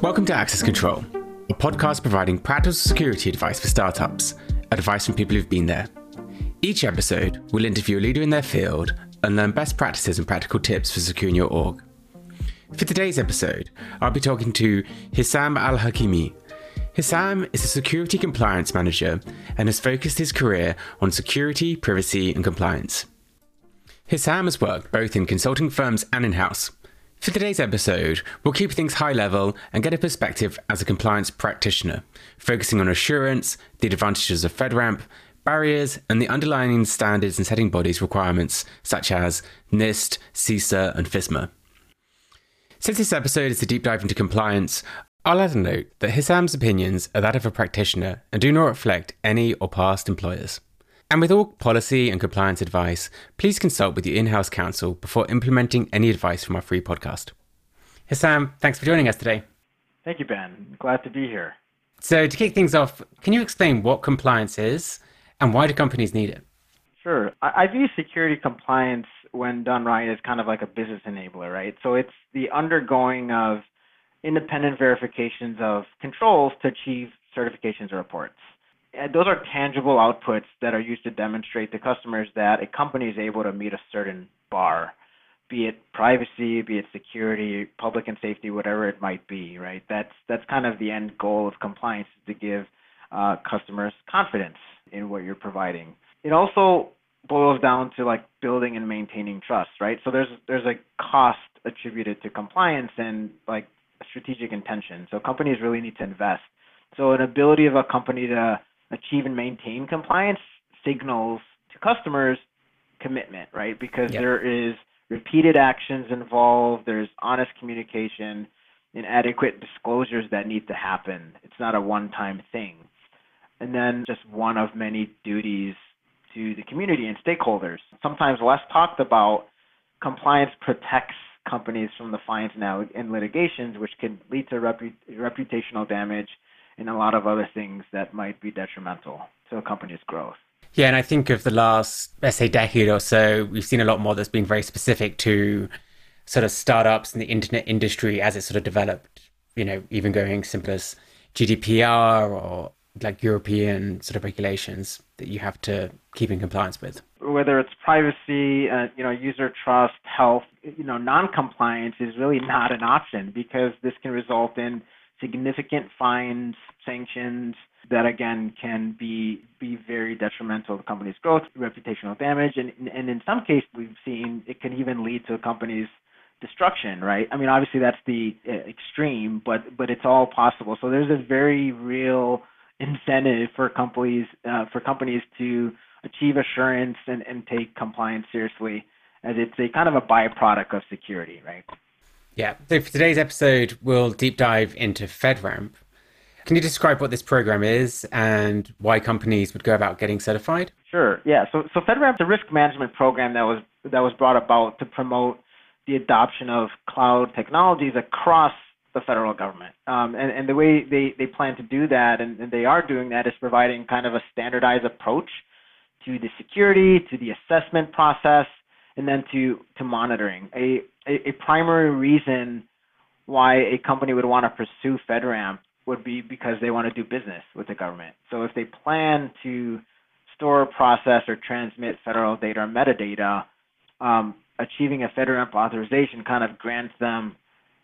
Welcome to Access Control, a podcast providing practical security advice for startups, advice from people who've been there. Each episode, we'll interview a leader in their field and learn best practices and practical tips for securing your org. For today's episode, I'll be talking to Hisham Al Hakimi. Hisham is a security compliance manager and has focused his career on security, privacy, and compliance. Hisham has worked both in consulting firms and in house. For today's episode, we'll keep things high level and get a perspective as a compliance practitioner, focusing on assurance, the advantages of FedRAMP, barriers, and the underlying standards and setting bodies requirements such as NIST, CISA, and FISMA. Since this episode is a deep dive into compliance, I'll add a note that Hisham's opinions are that of a practitioner and do not reflect any or past employers. And with all policy and compliance advice, please consult with your in house counsel before implementing any advice from our free podcast. Hisham, thanks for joining us today. Thank you, Ben. Glad to be here. So, to kick things off, can you explain what compliance is and why do companies need it? Sure. I, view security compliance, when done right, as kind of like a business enabler, right? So, it's the undergoing of independent verifications of controls to achieve certifications or reports those are tangible outputs that are used to demonstrate to customers that a company is able to meet a certain bar, be it privacy, be it security, public and safety, whatever it might be, right? That's that's kind of the end goal of compliance is to give uh, customers confidence in what you're providing. It also boils down to like building and maintaining trust, right? So there's there's a cost attributed to compliance and like strategic intention. So companies really need to invest. So an ability of a company to achieve and maintain compliance signals to customers commitment, right? Because yep. there is repeated actions involved, there's honest communication, and adequate disclosures that need to happen. It's not a one time thing. And then just one of many duties to the community and stakeholders. Sometimes less talked about, compliance protects companies from the fines now in litigations, which can lead to repu- reputational damage and a lot of other things that might be detrimental to a company's growth. Yeah, and I think of the last, let's say, decade or so, we've seen a lot more that's been very specific to sort of startups in the internet industry as it sort of developed, you know, even going simple as GDPR or like European sort of regulations that you have to keep in compliance with. Whether it's privacy, uh, you know, user trust, health, you know, non-compliance is really not an option because this can result in significant fines, sanctions that again can be be very detrimental to the company's growth, reputational damage, and and in some cases we've seen it can even lead to a company's destruction. Right? I mean, obviously that's the uh, extreme, but but it's all possible. So there's a very real incentive for companies uh, for companies to achieve assurance and, and take compliance seriously as it's a kind of a byproduct of security, right? Yeah. So for today's episode, we'll deep dive into FedRAMP. Can you describe what this program is and why companies would go about getting certified? Sure. Yeah. So so FedRAMP is a risk management program that was that was brought about to promote the adoption of cloud technologies across the federal government. Um, and, and the way they, they plan to do that, and, and they are doing that, is providing kind of a standardized approach to the security, to the assessment process, and then to, to monitoring. A, a, a primary reason why a company would want to pursue FedRAMP would be because they want to do business with the government. So if they plan to store, process, or transmit federal data or metadata, um, achieving a FedRAMP authorization kind of grants them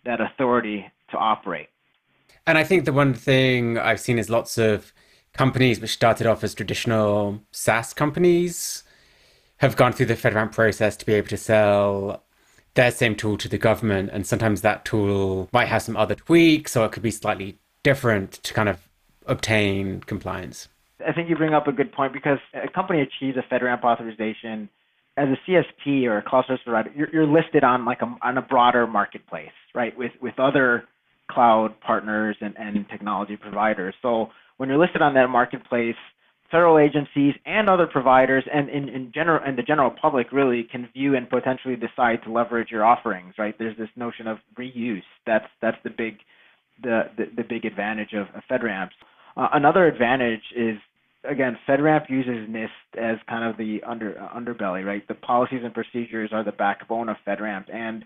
that authority to operate. And I think the one thing I've seen is lots of companies which started off as traditional SaaS companies have gone through the FedRAMP process to be able to sell their same tool to the government. And sometimes that tool might have some other tweaks or it could be slightly different to kind of obtain compliance. I think you bring up a good point because a company achieves a FedRAMP authorization as a CSP or a cloud service provider, you're, you're listed on like a, on a broader marketplace, right, with, with other cloud partners and, and technology providers. So when you're listed on that marketplace, federal agencies and other providers and in, in general and the general public really can view and potentially decide to leverage your offerings right? There's this notion of reuse. That's that's the big the the, the big advantage of, of FedRAMP. Uh, another advantage is again FedRAMP uses NIST as kind of the under uh, underbelly right? The policies and procedures are the backbone of FedRAMP. And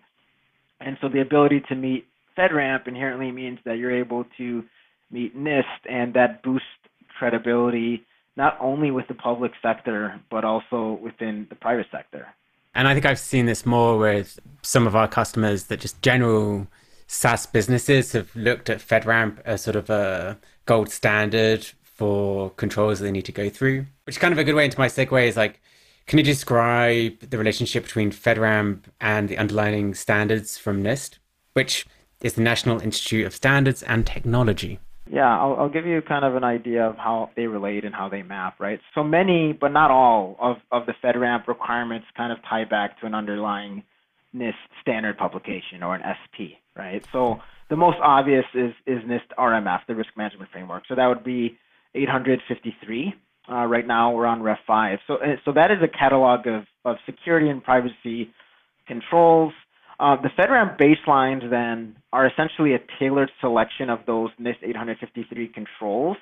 and so the ability to meet FedRAMP inherently means that you're able to meet NIST, and that boosts credibility not only with the public sector, but also within the private sector. And I think I've seen this more with some of our customers that just general SaaS businesses have looked at FedRAMP as sort of a gold standard for controls they need to go through, which is kind of a good way into my segue is like, can you describe the relationship between FedRAMP and the underlying standards from NIST, which is the National Institute of Standards and Technology? Yeah, I'll, I'll, give you kind of an idea of how they relate and how they map, right? So many, but not all, of, of the FedRAMP requirements kind of tie back to an underlying NIST standard publication or an SP, right? So the most obvious is, is NIST RMF, the Risk Management Framework. So that would be 853. Uh, right now we're on Rev 5. So, uh, so that is a catalog of, of security and privacy controls uh, the FedRAMP baselines then are essentially a tailored selection of those NIST 853 controls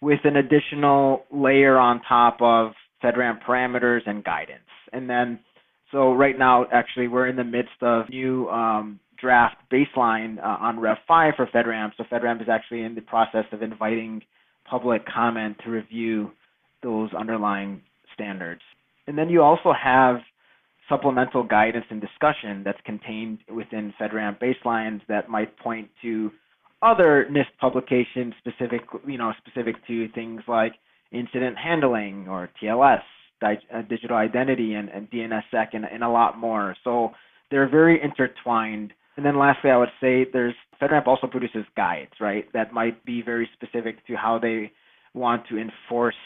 with an additional layer on top of FedRAMP parameters and guidance. And then, so right now, actually, we're in the midst of new um, draft baseline uh, on Rev 5 for FedRAMP. So FedRAMP is actually in the process of inviting public comment to review those underlying standards. And then you also have supplemental guidance and discussion that's contained within FedRAMP baselines that might point to other NIST publications specific, you know, specific to things like incident handling or TLS, uh, digital identity, and, and DNSSEC, and, and a lot more. So they're very intertwined. And then lastly, I would say there's FedRAMP also produces guides, right, that might be very specific to how they want to enforce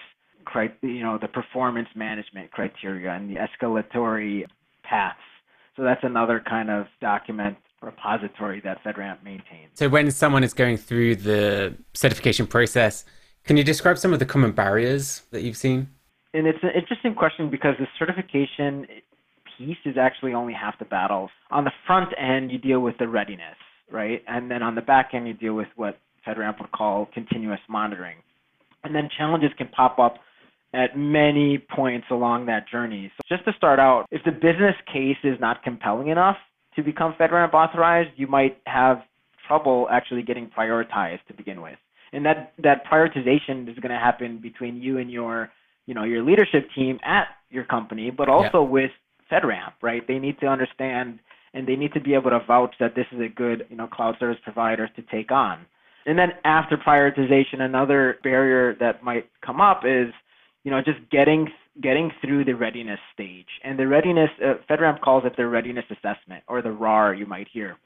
you know, the performance management criteria and the escalatory paths. So that's another kind of document repository that FedRAMP maintains. So when someone is going through the certification process, can you describe some of the common barriers that you've seen? And it's an interesting question because the certification piece is actually only half the battle. On the front end, you deal with the readiness, right? And then on the back end, you deal with what FedRAMP would call continuous monitoring. And then challenges can pop up at many points along that journey. So just to start out, if the business case is not compelling enough to become FedRAMP authorized, you might have trouble actually getting prioritized to begin with. And that, that prioritization is going to happen between you and your, you know, your leadership team at your company, but also yeah. with FedRAMP, right? They need to understand and they need to be able to vouch that this is a good, you know, cloud service provider to take on. And then after prioritization, another barrier that might come up is you know, just getting getting through the readiness stage. And the readiness, uh, FedRAMP calls it the readiness assessment, or the RAR, you might hear.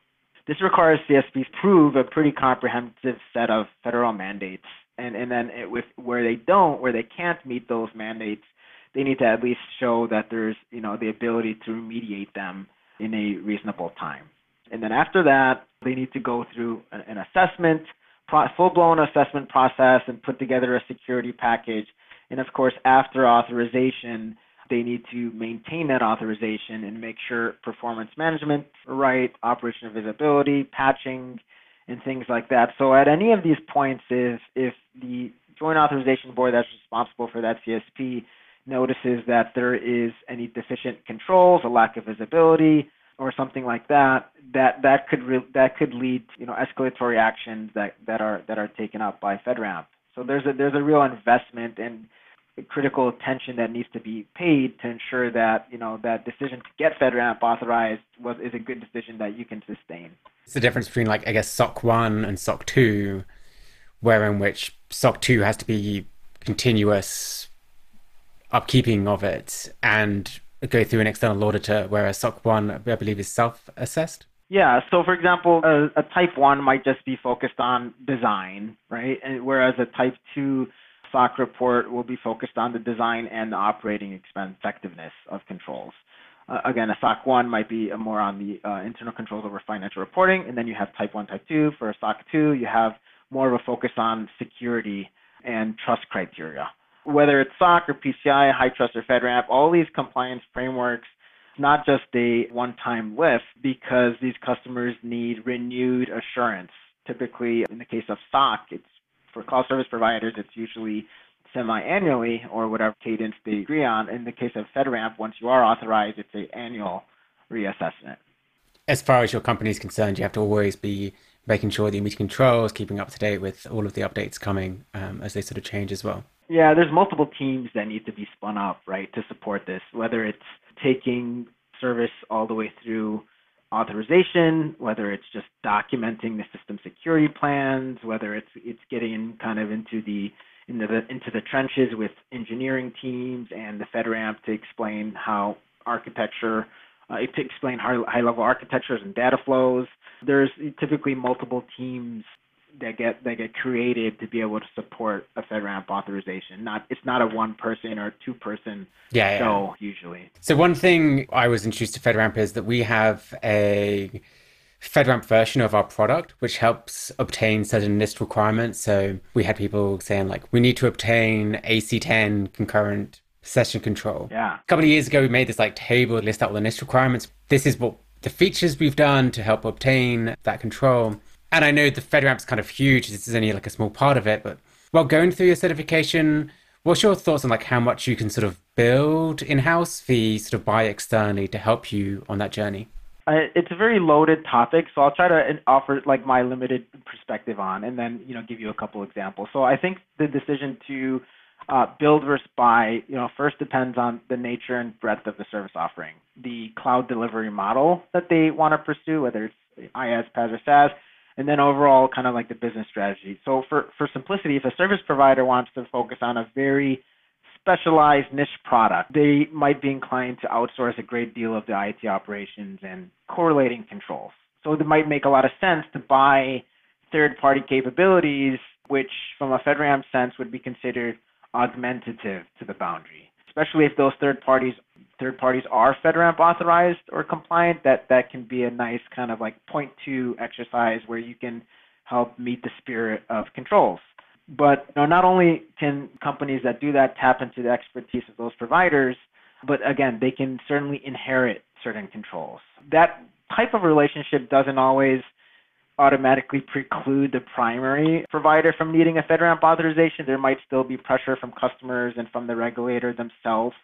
This requires CSPs prove a pretty comprehensive set of federal mandates, and and then it, with where they don't, where they can't meet those mandates, they need to at least show that there's you know the ability to remediate them in a reasonable time. And then after that, they need to go through an, an assessment, pro- full-blown assessment process, and put together a security package and of course, after authorization, they need to maintain that authorization and make sure performance management right, operational visibility, patching, and things like that. So at any of these points, if if the joint authorization board that's responsible for that CSP notices that there is any deficient controls, a lack of visibility, or something like that, that that could re- that could lead to, you know escalatory actions that, that are that are taken up by FedRAMP. So there's a there's a real investment and critical attention that needs to be paid to ensure that you know that decision to get FedRAMP authorized was is a good decision that you can sustain. It's the difference between like I guess SOC one and SOC two, where in which SOC two has to be continuous upkeeping of it and go through an external auditor, whereas SOC one I believe is self-assessed. Yeah. So, for example, a, a, type one might just be focused on design, right? And whereas a type two SOC report will be focused on the design and operating expense effectiveness of controls. Uh, again, a SOC 1 might be more on the uh, internal controls over financial reporting, and then you have type 1, type 2. For a SOC 2, you have more of a focus on security and trust criteria. Whether it's SOC or PCI, HITRUST or FedRAMP, all these compliance frameworks, not just a one-time lift because these customers need renewed assurance. Typically, in the case of SOC, it's for cloud service providers, it's usually semi-annually or whatever cadence they agree on. In the case of FedRAMP, once you are authorized, it's an annual reassessment. As far as your company is concerned, you have to always be making sure that you're meeting controls, keeping up to date with all of the updates coming um, as they sort of change as well? Yeah, there's multiple teams that need to be spun up, right, to support this, whether it's taking service all the way through authorization, whether it's just documenting the system security plans, whether it's it's getting kind of into the into the into the trenches with engineering teams and the FedRAMP to explain how architecture uh, to explain high, high level architectures and data flows. There's typically multiple teams that get that get created to be able to support a FedRAMP authorization. Not it's not a one person or two person yeah, show yeah. usually. So one thing I was introduced to FedRAMP is that we have a FedRAMP version of our product, which helps obtain certain NIST requirements. So we had people saying like, we need to obtain AC10 concurrent session control. Yeah. A couple of years ago, we made this like table list out all the NIST requirements. This is what the features we've done to help obtain that control. And I know the FedRAMP's kind of huge. This is only like a small part of it, but while going through your certification, what's your thoughts on like how much you can sort of build in-house the sort of buy externally to help you on that journey? Uh, it's a very loaded topic, so I'll try to offer like my limited perspective on, and then you know give you a couple examples. So I think the decision to uh, build versus buy, you know, first depends on the nature and breadth of the service offering, the cloud delivery model that they want to pursue, whether it's IaaS, PaaS, or SaaS, and then overall kind of like the business strategy. So for for simplicity, if a service provider wants to focus on a very specialized niche product, they might be inclined to outsource a great deal of the IT operations and correlating controls. So it might make a lot of sense to buy third party capabilities, which from a FedRAMP sense would be considered augmentative to the boundary, especially if those third parties third parties are FedRAMP authorized or compliant. That that can be a nice kind of like point two exercise where you can help meet the spirit of controls. But you know, not only can companies that do that tap into the expertise of those providers, but again, they can certainly inherit certain controls. That type of relationship doesn't always automatically preclude the primary provider from needing a FedRAMP authorization. There might still be pressure from customers and from the regulator themselves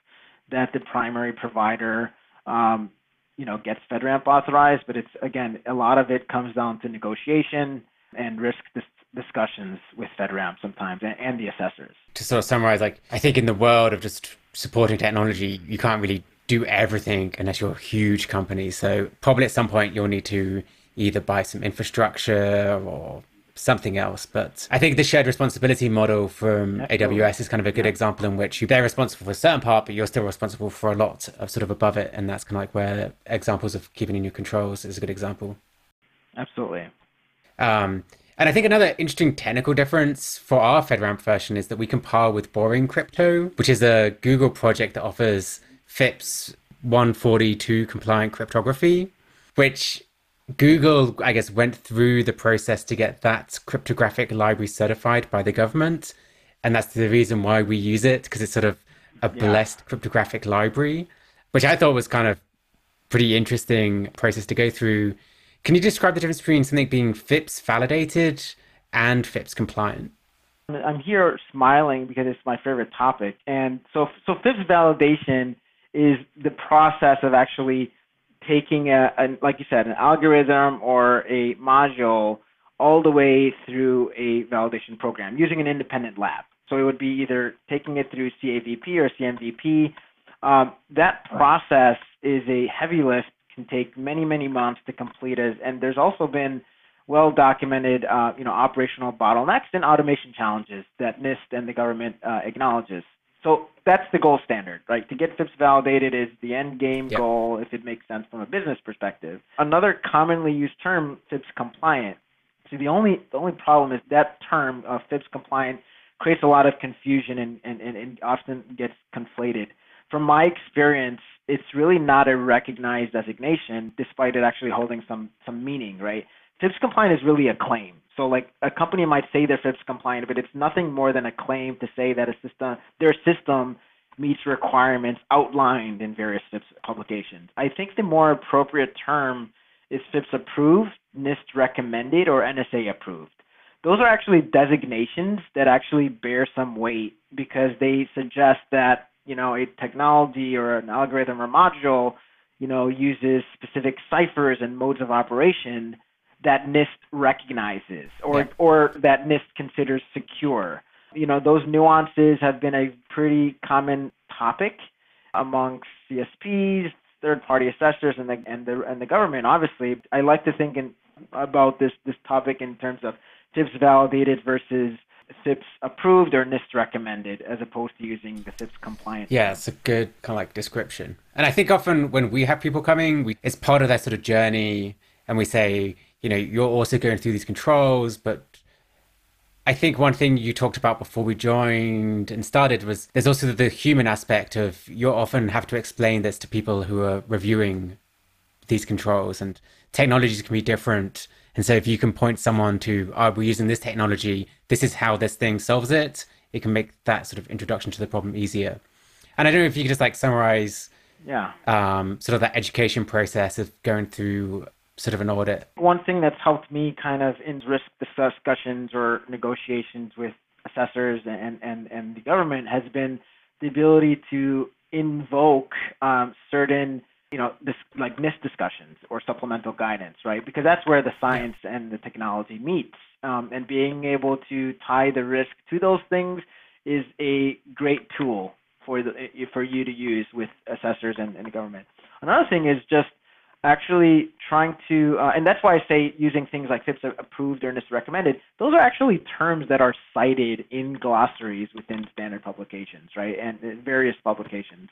that the primary provider um, you know gets FedRAMP authorized, but it's again a lot of it comes down to negotiation and risk dis- discussions with FedRAMP sometimes and, and the assessors. To sort of summarize, like I think in the world of just supporting technology, you can't really do everything unless you're a huge company. So probably at some point you'll need to either buy some infrastructure or something else. But I think the shared responsibility model from Absolutely. AWS is kind of a good yeah. example in which they're responsible for a certain part, but you're still responsible for a lot of sort of above it. And that's kind of like where examples of keeping in your controls is a good example. Absolutely. Um, and I think another interesting technical difference for our FedRAMP version is that we compile with BoringCrypto, which is a Google project that offers FIPS 142 compliant cryptography, which Google, I guess, went through the process to get that cryptographic library certified by the government. And that's the reason why we use it, because it's sort of a blessed yeah. cryptographic library, which I thought was kind of pretty interesting process to go through can you describe the difference between something being FIPS validated and FIPS compliant? I'm here smiling because it's my favorite topic. And so, so FIPS validation is the process of actually taking a, a, like you said, an algorithm or a module all the way through a validation program using an independent lab. So it would be either taking it through CAVP or CMVP. Um, that process is a heavy lift can take many, many months to complete it. And there's also been well documented, uh, you know, operational bottlenecks and automation challenges that NIST and the government uh, acknowledges. So that's the gold standard, right? To get FIPS validated is the end game yep. goal if it makes sense from a business perspective. Another commonly used term, FIPS compliant. See, the only the only problem is that term, uh, FIPS compliant, creates a lot of confusion and, and, and often gets conflated. From my experience, it's really not a recognized designation, despite it actually holding some some meaning, right? FIPS compliant is really a claim. So like a company might say they're FIPS compliant, but it's nothing more than a claim to say that a system their system meets requirements outlined in various FIPS publications. I think the more appropriate term is FIPS approved, NIST recommended, or NSA approved. Those are actually designations that actually bear some weight because they suggest that you know a technology or an algorithm or module you know uses specific ciphers and modes of operation that NIST recognizes or Yeah. or that NIST considers secure. You know, those nuances have been a pretty common topic amongst CSPs, third-party assessors, and the and the and the government. Obviously, I like to think in, about this this topic in terms of FIPS validated versus FIPS approved or NIST recommended, as opposed to using the FIPS compliant. Yeah, it's a good kind of like description. And I think often when we have people coming, we, it's part of their sort of journey, and we say, you know, you're also going through these controls, but I think one thing you talked about before we joined and started was there's also the human aspect of you often have to explain this to people who are reviewing these controls and technologies can be different. And so if you can point someone to, oh, we're using this technology, this is how this thing solves it, it can make that sort of introduction to the problem easier. And I don't know if you could just like summarize Yeah. um, sort of that education process of going through sort of an audit. One thing that's helped me kind of in risk discussions or negotiations with assessors and, and, and the government has been the ability to invoke um, certain, you know, this like NIST discussions or supplemental guidance, right? Because that's where the science and the technology meets. Um, and being able to tie the risk to those things is a great tool for the for you to use with assessors and, and the government. Another thing is just actually trying to, uh, and that's why I say using things like FIPS approved or NIST recommended, those are actually terms that are cited in glossaries within standard publications, right, and various publications.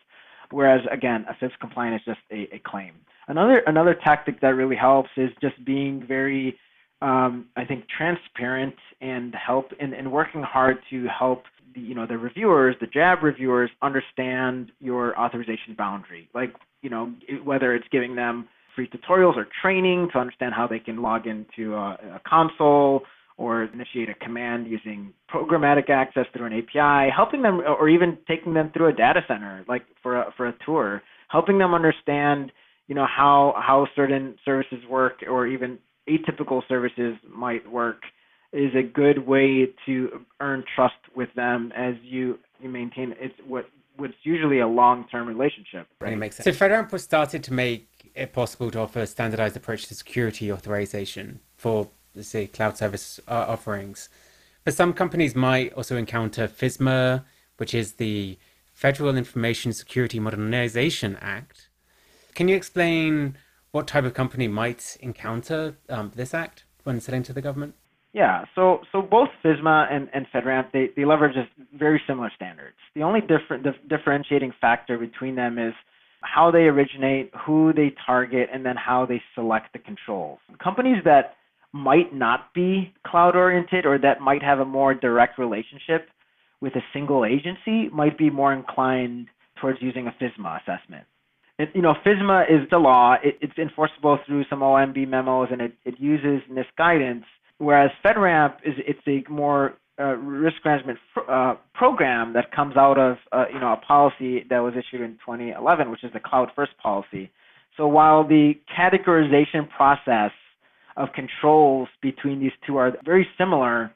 Whereas again, a FIPS compliant is just a, a claim. Another another tactic that really helps is just being very, um, I think, transparent and help and, and working hard to help the you know the reviewers, the JAB reviewers, understand your authorization boundary. Like you know whether it's giving them free tutorials or training to understand how they can log into a, a console or initiate a command using programmatic access through an API, helping them or even taking them through a data center like for a, for a tour, helping them understand you know how how certain services work or even atypical services might work is a good way to earn trust with them as you you maintain it's what what's usually a long-term relationship Right? makes sense. So FedRAMP was started to make it possible to offer a standardized approach to security authorization for, let's say, cloud service uh, offerings. But some companies might also encounter FISMA, which is the Federal Information Security Modernization Act. Can you explain what type of company might encounter um, this act when selling to the government? Yeah, so so both FISMA and, and FedRAMP they, they leverage very similar standards. The only different dif- differentiating factor between them is how they originate, who they target, and then how they select the controls. Companies that might not be cloud oriented or that might have a more direct relationship with a single agency might be more inclined towards using a FISMA assessment. It, you know, FISMA is the law. It, it's enforceable through some OMB memos, and it, it uses NIST guidance. Whereas FedRAMP is it's a more uh, risk management fr- uh, program that comes out of uh, you know a policy that was issued in 2011, which is the Cloud First policy. So while the categorization process of controls between these two are very similar,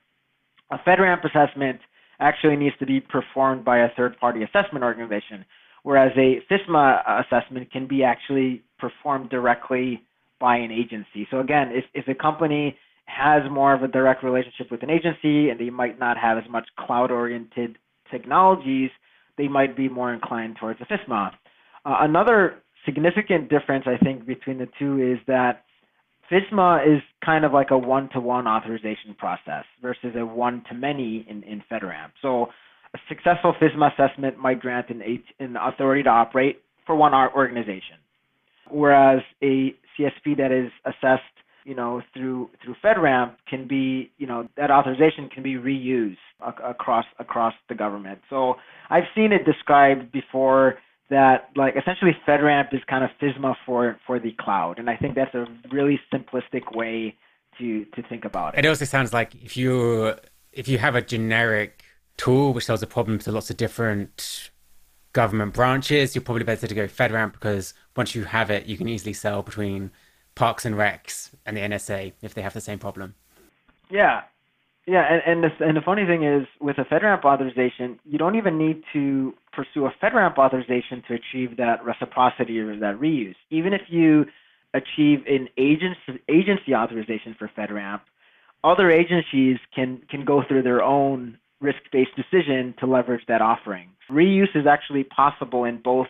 a FedRAMP assessment actually needs to be performed by a third-party assessment organization, whereas a FISMA assessment can be actually performed directly by an agency. So again, if, if a company has more of a direct relationship with an agency and they might not have as much cloud-oriented technologies, they might be more inclined towards a FISMA. Uh, another significant difference, I think, between the two is that FISMA is kind of like a one-to-one authorization process versus a one-to-many in, in FedRAMP. So a successful FISMA assessment might grant an, an authority to operate for one organization, whereas a CSP that is assessed you know, through through FedRAMP can be, you know, that authorization can be reused ac- across across the government. So I've seen it described before that like essentially FedRAMP is kind of FISMA for for the cloud, and I think that's a really simplistic way to to think about it. It also sounds like if you if you have a generic tool which solves a problem to lots of different government branches, you're probably better to go FedRAMP because once you have it, you can easily sell between Parks and Recs and the NSA if they have the same problem. Yeah, yeah, and and the, and the funny thing is, with a FedRAMP authorization, you don't even need to pursue a FedRAMP authorization to achieve that reciprocity or that reuse. Even if you achieve an agency, agency authorization for FedRAMP, other agencies can, can go through their own risk-based decision to leverage that offering. Reuse is actually possible in both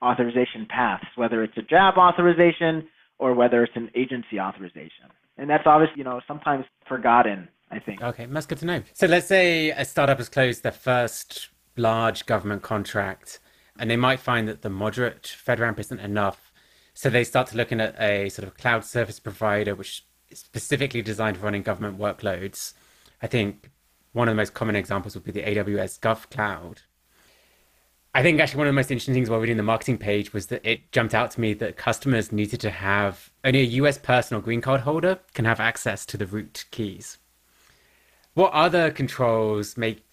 authorization paths, whether it's a JAB authorization or whether it's an agency authorization. And that's obviously, you know, sometimes forgotten, I think. Okay, that's good to know. So let's say a startup has closed their first large government contract and they might find that the moderate FedRAMP isn't enough. So they start to looking at a sort of cloud service provider which is specifically designed for running government workloads. I think one of the most common examples would be the AWS GovCloud. I think actually one of the most interesting things while reading the marketing page was that it jumped out to me that customers needed to have only a US personal green card holder can have access to the root keys. What other controls make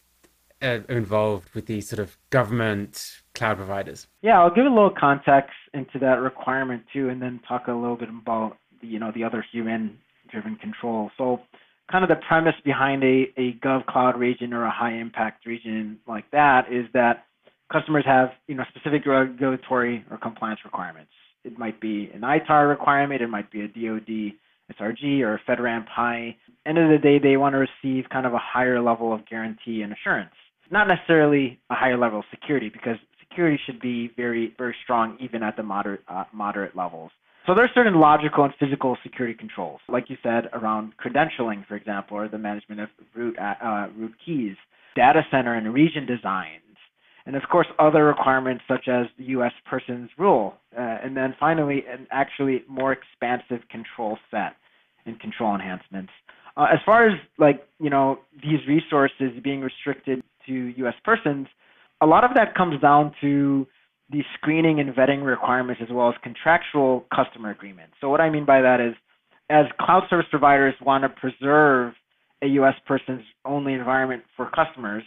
uh, involved with these sort of government cloud providers? Yeah, I'll give a little context into that requirement too, and then talk a little bit about the, you know the other human-driven control. So, kind of the premise behind a, a GovCloud region or a high impact region like that is that customers have you know specific regulatory or compliance requirements. It might be an ITAR requirement, it might be a DoD SRG or a FedRAMP high. End of the day, they want to receive kind of a higher level of guarantee and assurance. Not necessarily a higher level of security because security should be very very strong even at the moderate uh, moderate levels. So there are certain logical and physical security controls, like you said, around credentialing, for example, or the management of root uh, root keys, data center and region design, and of course other requirements such as the U.S. Persons Rule, uh, and then finally an actually more expansive control set and control enhancements. Uh, as far as like you know these resources being restricted to U.S. persons, a lot of that comes down to the screening and vetting requirements as well as contractual customer agreements. So what I mean by that is, as cloud service providers want to preserve a U.S. persons only environment for customers,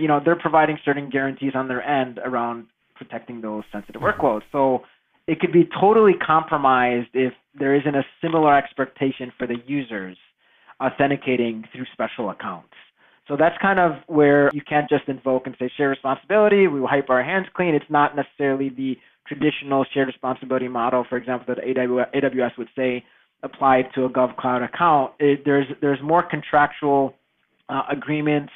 you know, they're providing certain guarantees on their end around protecting those sensitive mm-hmm. workloads. So it could be totally compromised if there isn't a similar expectation for the users authenticating through special accounts. So that's kind of where you can't just invoke and say share responsibility, we will wipe our hands clean. It's not necessarily the traditional shared responsibility model, for example, that AWS would say applied to a GovCloud account. It, there's there's more contractual uh, agreements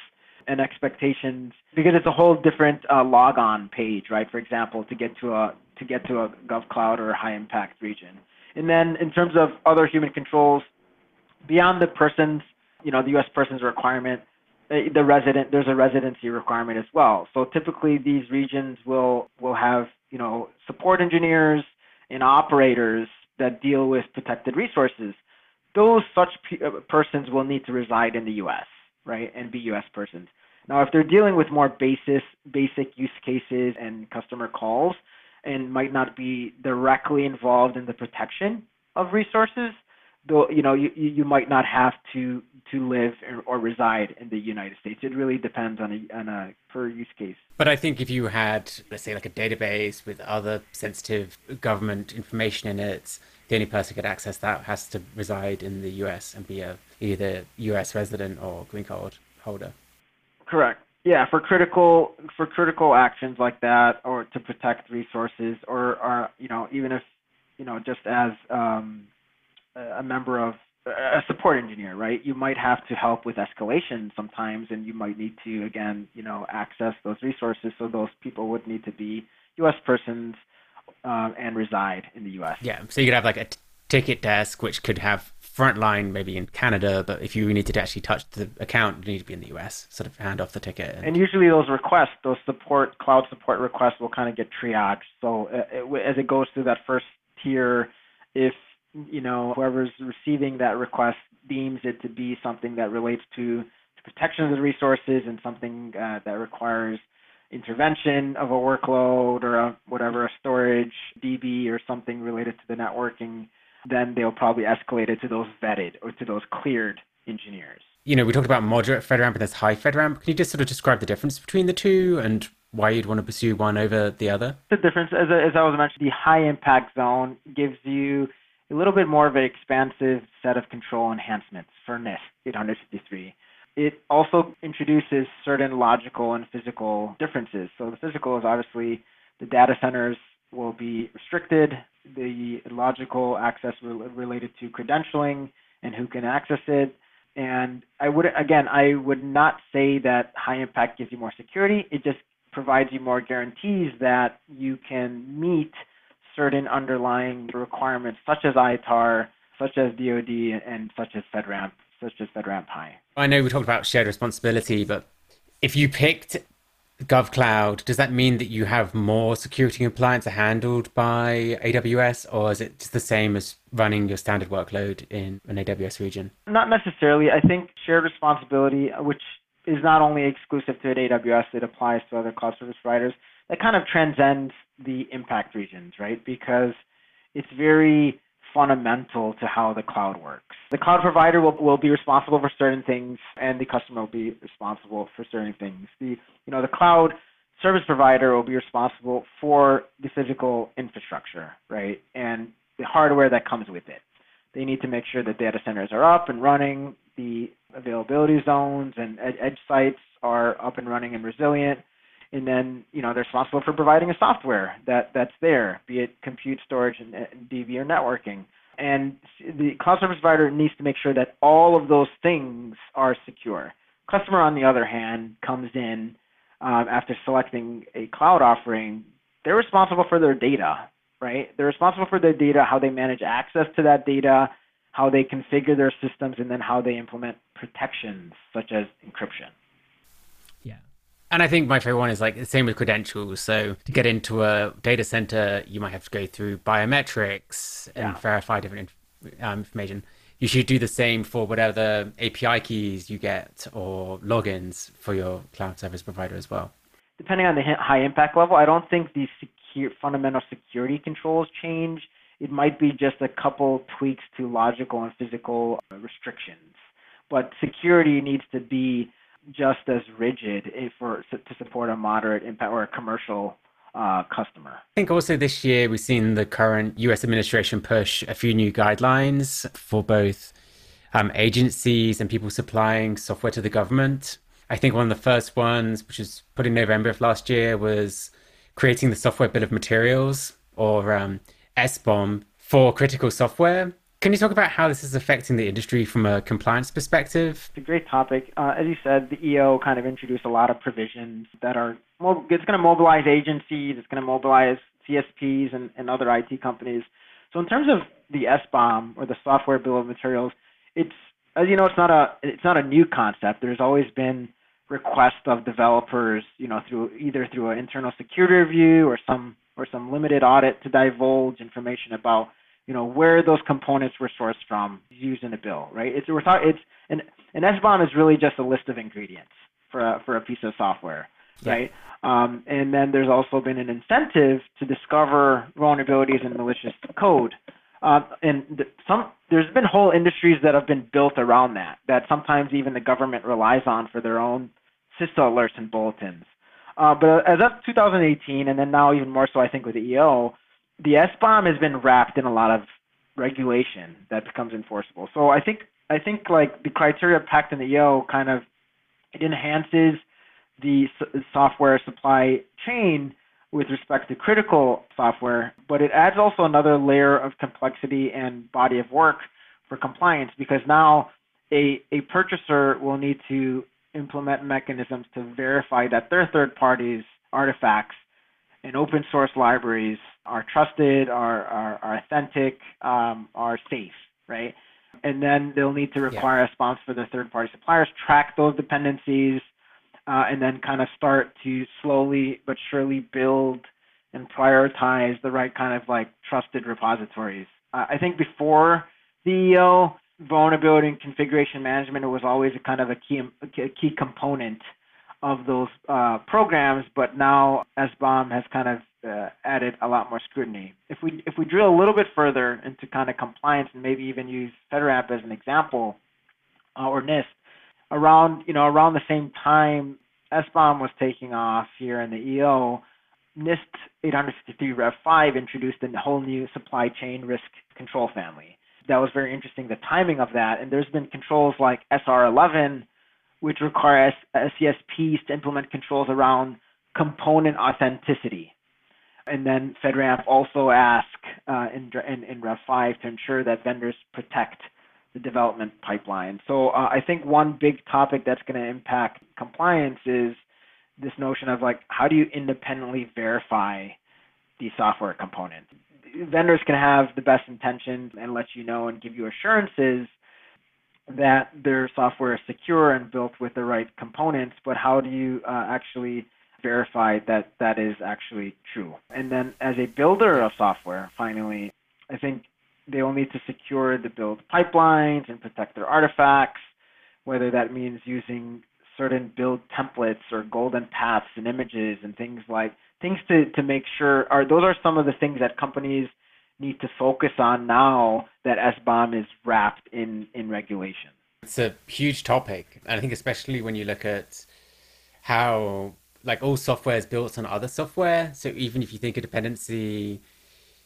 and expectations because it's a whole different uh, logon page, right? For example, to get to a to get to a GovCloud or a high impact region. And then in terms of other human controls, beyond the persons, you know, the U.S. persons requirement, the resident there's a residency requirement as well. So typically these regions will will have you know support engineers and operators that deal with protected resources. Those such uh, persons will need to reside in the U.S. right and be U.S. persons. Now, if they're dealing with more basis, basic use cases and customer calls and might not be directly involved in the protection of resources, though you know you, you might not have to to live or, reside in the United States. It really depends on a on a per use case. But I think if you had, let's say, like a database with other sensitive government information in it, the only person who could access that has to reside in the U.S. and be a either U.S. resident or green card holder. Correct. Yeah, for critical for critical actions like that, or to protect resources, or, or you know, even if you know, just as um, a member of a support engineer, right? You might have to help with escalation sometimes, and you might need to again, you know, access those resources. So those people would need to be U.S. persons uh, and reside in the U.S. Yeah, so you could have like a t- ticket desk, which could have frontline maybe in Canada, but if you needed to actually touch the account, you need to be in the US, sort of hand off the ticket. And, and usually those requests, those support cloud support requests, will kind of get triaged. So uh, it, as it goes through that first tier, if you know whoever's receiving that request deems it to be something that relates to, to protection of the resources and something uh, that requires intervention of a workload or a, whatever a storage DB or something related to the networking then they'll probably escalate it to those vetted or to those cleared engineers. You know, we talked about moderate FedRAMP and there's high FedRAMP. Can you just sort of describe the difference between the two and why you'd want to pursue one over the other? The difference, as, as I was mentioning, the high impact zone gives you a little bit more of an expansive set of control enhancements for NIST 853. It also introduces certain logical and physical differences. So the physical is obviously the data centers will be restricted the logical access related to credentialing and who can access it. And I would again, I would not say that high impact gives you more security. It just provides you more guarantees that you can meet certain underlying requirements, such as ITAR, such as DoD, and such as FedRAMP, such as FedRAMP High. I know we talked about shared responsibility, but if you picked GovCloud, does that mean that you have more security compliance handled by AWS, or is it just the same as running your standard workload in an AWS region? Not necessarily. I think shared responsibility, which is not only exclusive to AWS, it applies to other cloud service providers. That kind of transcends the impact regions, right? Because it's very fundamental to how the cloud works. The cloud provider will, will be responsible for certain things and the customer will be responsible for certain things. The you know the cloud service provider will be responsible for the physical infrastructure, right? And the hardware that comes with it. They need to make sure that data centers are up and running, the availability zones and edge sites are up and running and resilient and then you know they're responsible for providing a software that that's there, be it compute, storage, and, DB or networking. And the cloud service provider needs to make sure that all of those things are secure. Customer, on the other hand, comes in um, after selecting a cloud offering. They're responsible for their data, right? They're responsible for their data, how they manage access to that data, how they configure their systems, and then how they implement protections such as encryption. And I think my favorite one is like the same with credentials. So to get into a data center, you might have to go through biometrics and yeah. verify different um, information. You should do the same for whatever API keys you get or logins for your cloud service provider as well. Depending on the high impact level, I don't think the secure, fundamental security controls change. It might be just a couple tweaks to logical and physical restrictions. But security needs to be just as rigid for to support a moderate impact or a commercial uh, customer. I think also this year we've seen the current U.S. administration push a few new guidelines for both um, agencies and people supplying software to the government. I think one of the first ones, which was put in November of last year, was creating the software bill of materials or um, SBOM for critical software. Can you talk about how this is affecting the industry from a compliance perspective? It's a great topic. Uh, as you said, the EO kind of introduced a lot of provisions that are it's going to mobilize agencies, it's going to mobilize CSPs and, and other IT companies. So in terms of the SBOM or the software bill of materials, it's as you know, it's not a it's not a new concept. There's always been requests of developers, you know, through either through an internal security review or some or some limited audit to divulge information about you know where those components were sourced from used in a bill, right? It's we're talking it's an an SBOM is really just a list of ingredients for a, for a piece of software, yeah. right? Um, and then there's also been an incentive to discover vulnerabilities in malicious code. Uh, and th- some there's been whole industries that have been built around that that sometimes even the government relies on for their own CISA alerts and bulletins. Uh, but as of 2018, and then now even more so, I think with the EO, the S bomb has been wrapped in a lot of regulation that becomes enforceable. So I think I think like the criteria packed in the EO kind of it enhances the software supply chain with respect to critical software, but it adds also another layer of complexity and body of work for compliance because now a, a purchaser will need to implement mechanisms to verify that their third parties artifacts and open source libraries are trusted, are, are, are authentic, um, are safe, right? And then they'll need to require yeah. a response for the third party suppliers, track those dependencies, uh, and then kind of start to slowly but surely build and prioritize the right kind of like trusted repositories. Uh, I think before the EO, vulnerability and configuration management was always a kind of a key, a key component of those uh, programs, but now SBOM has kind of uh, added a lot more scrutiny. If we if we drill a little bit further into kind of compliance and maybe even use FedRAMP as an example, uh, or NIST, around you know around the same time SBOM was taking off here in the EO, NIST 853 Rev 5 introduced a whole new supply chain risk control family. That was very interesting, the timing of that. And there's been controls like SR11 which require CSPs to implement controls around component authenticity. And then FedRAMP also ask uh, in, in, in Rev 5 to ensure that vendors protect the development pipeline. So uh, I think one big topic that's going to impact compliance is this notion of like how do you independently verify the software components? Vendors can have the best intentions and let you know and give you assurances that their software is secure and built with the right components, but how do you uh, actually verify that that is actually true? And then as a builder of software, finally, I think they will need to secure the build pipelines and protect their artifacts, whether that means using certain build templates or golden paths and images and things like things to, to make sure are those are some of the things that companies need to focus on now that SBOM is wrapped in, in regulation. It's a huge topic. And I think especially when you look at how like all software is built on other software. So even if you think a dependency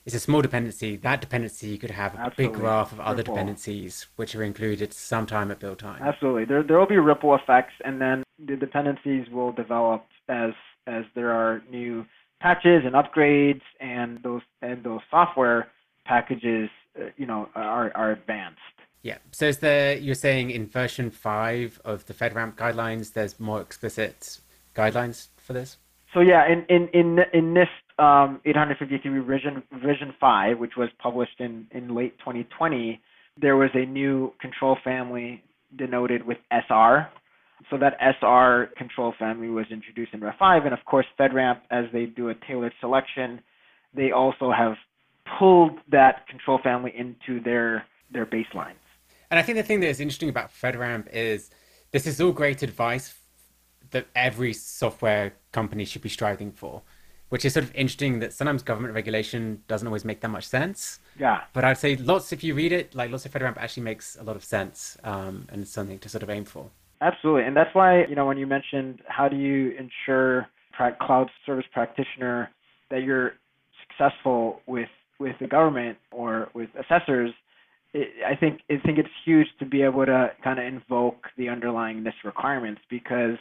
is a small dependency, that dependency could have a Absolutely. big graph of other ripple. dependencies which are included sometime at build time. Absolutely. There there will be ripple effects and then the dependencies will develop as as there are new patches and upgrades and those and those software packages uh, you know are are advanced. Yeah. So is there you're saying in version 5 of the FedRAMP guidelines there's more explicit guidelines for this? So yeah, in in in in NIST um, 853 revision revision 5, which was published in in late 2020, there was a new control family denoted with SR. So that SR control family was introduced in Rev 5, and of course FedRAMP, as they do a tailored selection, they also have pulled that control family into their their baselines. And I think the thing that is interesting about FedRAMP is this is all great advice that every software company should be striving for, which is sort of interesting that sometimes government regulation doesn't always make that much sense. Yeah. But I'd say lots, if you read it, like lots of FedRAMP actually makes a lot of sense um, and it's something to sort of aim for. Absolutely. And that's why, you know, when you mentioned how do you ensure cloud service practitioner that you're successful with with the government or with assessors, it, I think I think it's huge to be able to kind of invoke the underlying NIST requirements because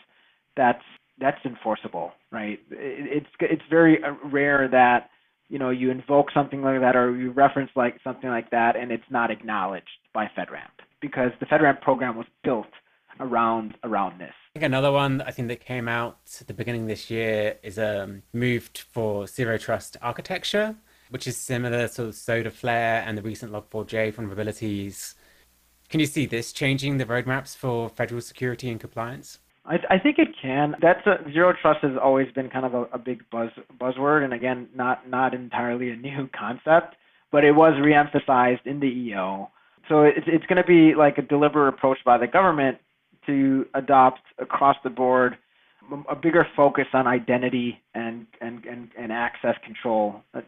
that's that's enforceable, right? It, it's it's very uh, rare that you know you invoke something like that or you reference like something like that and it's not acknowledged by FedRAMP because the FedRAMP program was built around around this. I think another one I think that came out at the beginning of this year is um, moved for zero trust architecture, which is similar to Soda Flare and the recent Log4j vulnerabilities. Can you see this changing the roadmaps for federal security and compliance? I, I think it can. That's a, zero trust has always been kind of a, a big buzz buzzword, and again, not not entirely a new concept, but it was reemphasized in the EO. So it's it's going to be like a deliberate approach by the government to adopt across the board a bigger focus on identity and and and, and access control, uh,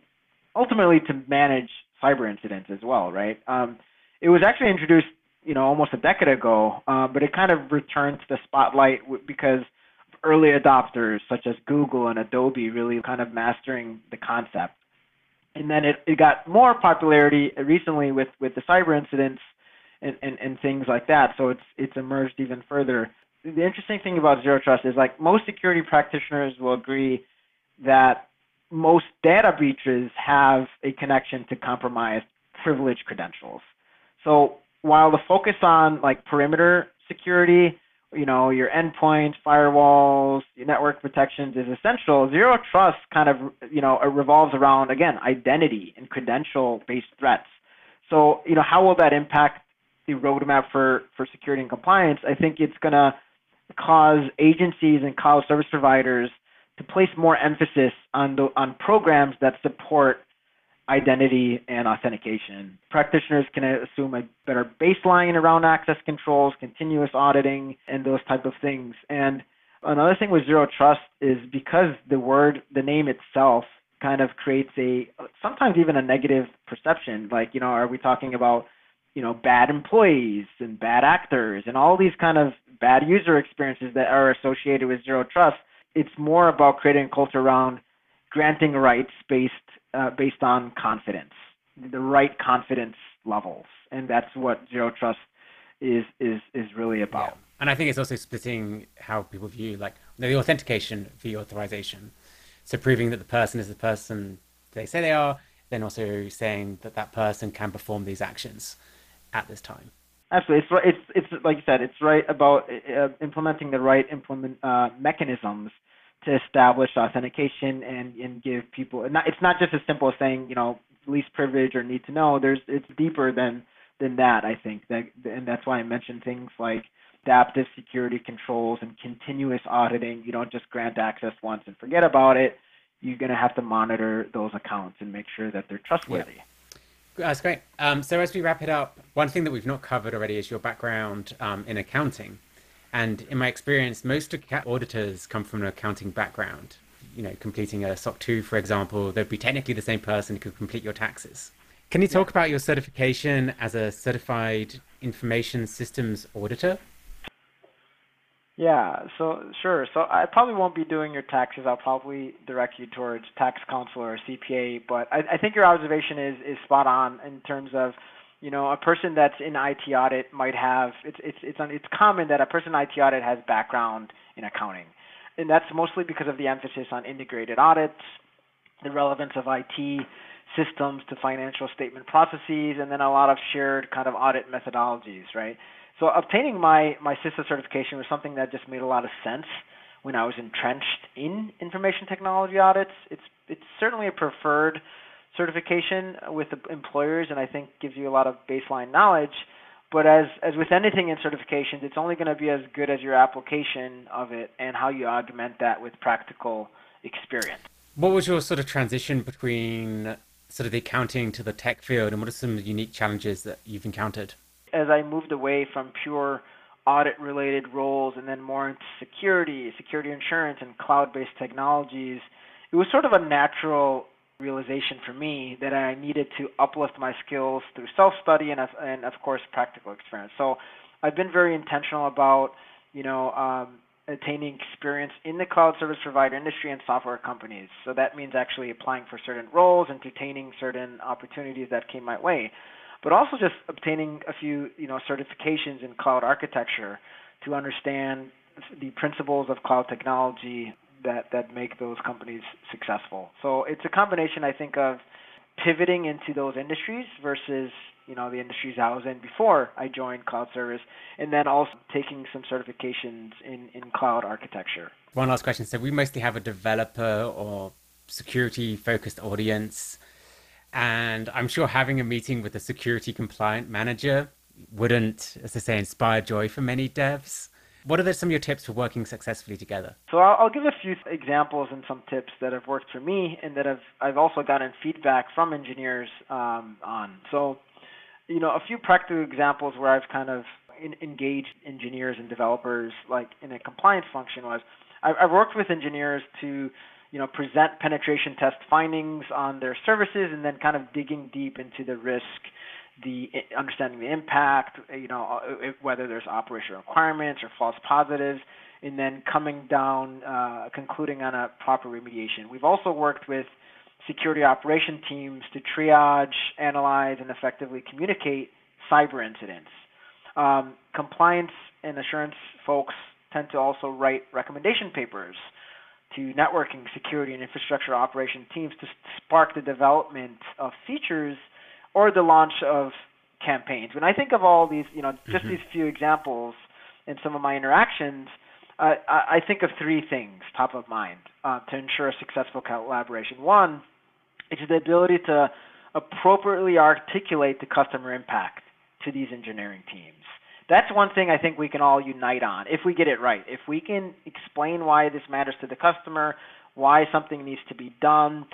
ultimately to manage cyber incidents as well, right? Um, it was actually introduced you know almost a decade ago, uh, but it kind of returned to the spotlight because early adopters such as Google and Adobe really kind of mastering the concept. And then it, it got more popularity recently with, with the cyber incidents and, and, and things like that. So it's it's emerged even further. The interesting thing about zero trust is like most security practitioners will agree that most data breaches have a connection to compromised privileged credentials. So while the focus on like perimeter security, you know, your endpoints, firewalls, your network protections is essential, zero trust kind of, you know, revolves around again identity and credential-based threats. So, you know, how will that impact the roadmap for for security and compliance? I think it's going to cause agencies and cloud service providers to place more emphasis on the on programs that support identity and authentication. Practitioners can assume a better baseline around access controls, continuous auditing, and those type of things. And another thing with zero trust is because the word, the name itself, kind of creates a sometimes even a negative perception. Like, you know, are we talking about you know bad employees and bad actors and all these kind of bad user experiences that are associated with zero trust? It's more about creating a culture around granting rights based uh, based on confidence, the right confidence levels, and that's what zero trust is is is really about. Yeah. And I think it's also splitting how people view like the authentication via authorization. So proving that the person is the person they say they are, then also saying that that person can perform these actions at this time. Absolutely, it's it's it's like you said, it's right about uh, implementing the right implement uh, mechanisms to establish authentication and and give people. Not, it's not just as simple as saying you know least privilege or need to know. There's it's deeper than than that. I think that and that's why I mentioned things like adaptive security controls and continuous auditing. You don't just grant access once and forget about it. You're going to have to monitor those accounts and make sure that they're trustworthy. Yeah. That's great. Um, so as we wrap it up, one thing that we've not covered already is your background um, in accounting. And in my experience, most auditors come from an accounting background. You know, completing a SOC 2, for example, they'd be technically the same person who could complete your taxes. Can you talk yeah. about your certification as a certified information systems auditor? Yeah, so sure. So I probably won't be doing your taxes. I'll probably direct you towards tax counsel or CPA. But I, I think your observation is is spot on in terms of, you know, a person that's in IT audit might have. It's it's it's it's common that a person in IT audit has background in accounting, and that's mostly because of the emphasis on integrated audits, the relevance of IT systems to financial statement processes, and then a lot of shared kind of audit methodologies, right? So obtaining my my CISA certification was something that just made a lot of sense when I was entrenched in information technology audits. It's it's certainly a preferred certification with employers, and I think gives you a lot of baseline knowledge. But as as with anything in certifications, it's only going to be as good as your application of it and how you augment that with practical experience. What was your sort of transition between sort of the accounting to the tech field, and what are some unique challenges that you've encountered? As I moved away from pure audit related roles and then more into security, security assurance, and cloud based technologies, it was sort of a natural realization for me that I needed to uplift my skills through self study and, and, of course, practical experience. So I've been very intentional about, you know, um, attaining experience in the cloud service provider industry and software companies. So that means actually applying for certain roles, and entertaining certain opportunities that came my way but also just obtaining a few you know certifications in cloud architecture to understand the principles of cloud technology that that make those companies successful. So it's a combination, I think, of pivoting into those industries versus you know the industries I was in before I joined cloud service, and then also taking some certifications in in cloud architecture. One last question: So we mostly have a developer or security focused audience and I'm sure having a meeting with a security compliant manager wouldn't, as I say, inspire joy for many devs. What are some of your tips for working successfully together? So I'll, give a few examples and some tips that have worked for me, and that I've I've also gotten feedback from engineers um, on. So, you know, a few practical examples where I've kind of in, engaged engineers and developers, like in a compliance function, was I've, I've worked with engineers to you know, present penetration test findings on their services and then kind of digging deep into the risk, the understanding the impact, you know, uh, whether there's operational requirements or false positives, and then coming down, uh, concluding on a proper remediation. We've also worked with security operation teams to triage, analyze, and effectively communicate cyber incidents. Um, compliance and assurance folks tend to also write recommendation papers to networking, security, and infrastructure operation teams to spark the development of features or the launch of campaigns. When I think of all these, you know, just mm-hmm. these few examples in some of my interactions, uh, I think of three things top of mind uh, to ensure a successful collaboration. One is the ability to appropriately articulate the customer impact to these engineering teams that's one thing I think we can all unite on if we get it right. If we can explain why this matters to the customer, why something needs to be done,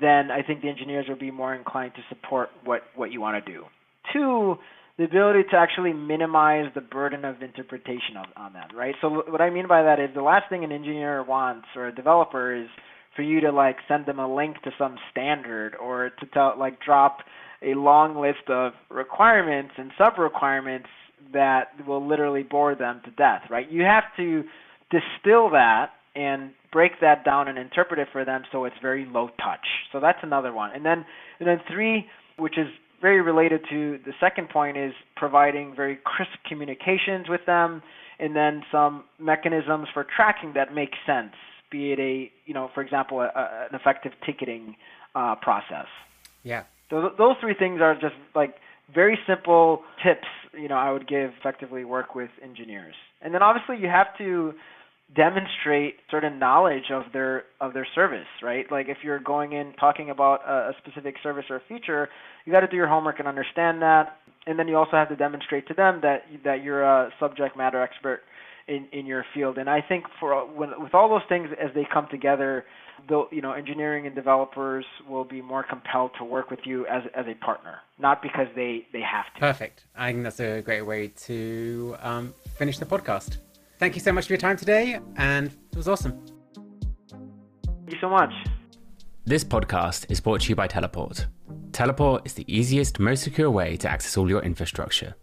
then I think the engineers will be more inclined to support what, what you want to do. Two, the ability to actually minimize the burden of interpretation on, on that, right? So what I mean by that is the last thing an engineer wants or a developer is for you to like send them a link to some standard or to tell like drop a long list of requirements and sub requirements that will literally bore them to death, right? You have to distill that and break that down and interpret it for them so it's very low touch. So that's another one. And then and then three, which is very related to the second point is providing very crisp communications with them and then some mechanisms for tracking that make sense, be it a, you know, for example, a, a, an effective ticketing uh, process. Yeah. So th- those three things are just like very simple tips. You know, I would give effectively work with engineers, and then obviously you have to demonstrate certain knowledge of their of their service, right? Like if you're going in talking about a, a specific service or feature, you got to do your homework and understand that, and then you also have to demonstrate to them that that you're a subject matter expert in in your field. And I think for when with all those things as they come together, the you know engineering and developers will be more compelled to work with you as as a partner, not because they they have to. Perfect. I think that's a great way to um, finish the podcast. Thank you so much for your time today, and it was awesome. Thank you so much. This podcast is brought to you by Teleport. Teleport is the easiest, most secure way to access all your infrastructure.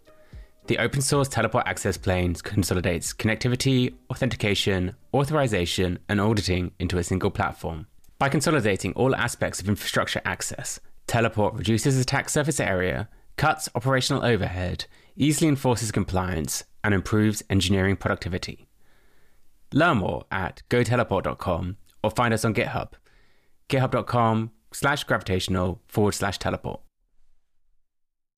The open source Teleport Access Plane consolidates connectivity, authentication, authorization, and auditing into a single platform. By consolidating all aspects of infrastructure access, Teleport reduces attack surface area, cuts operational overhead, easily enforces compliance, and improves engineering productivity. Learn more at goteleport.com or find us on GitHub, github.com slash gravitational forward slash teleport.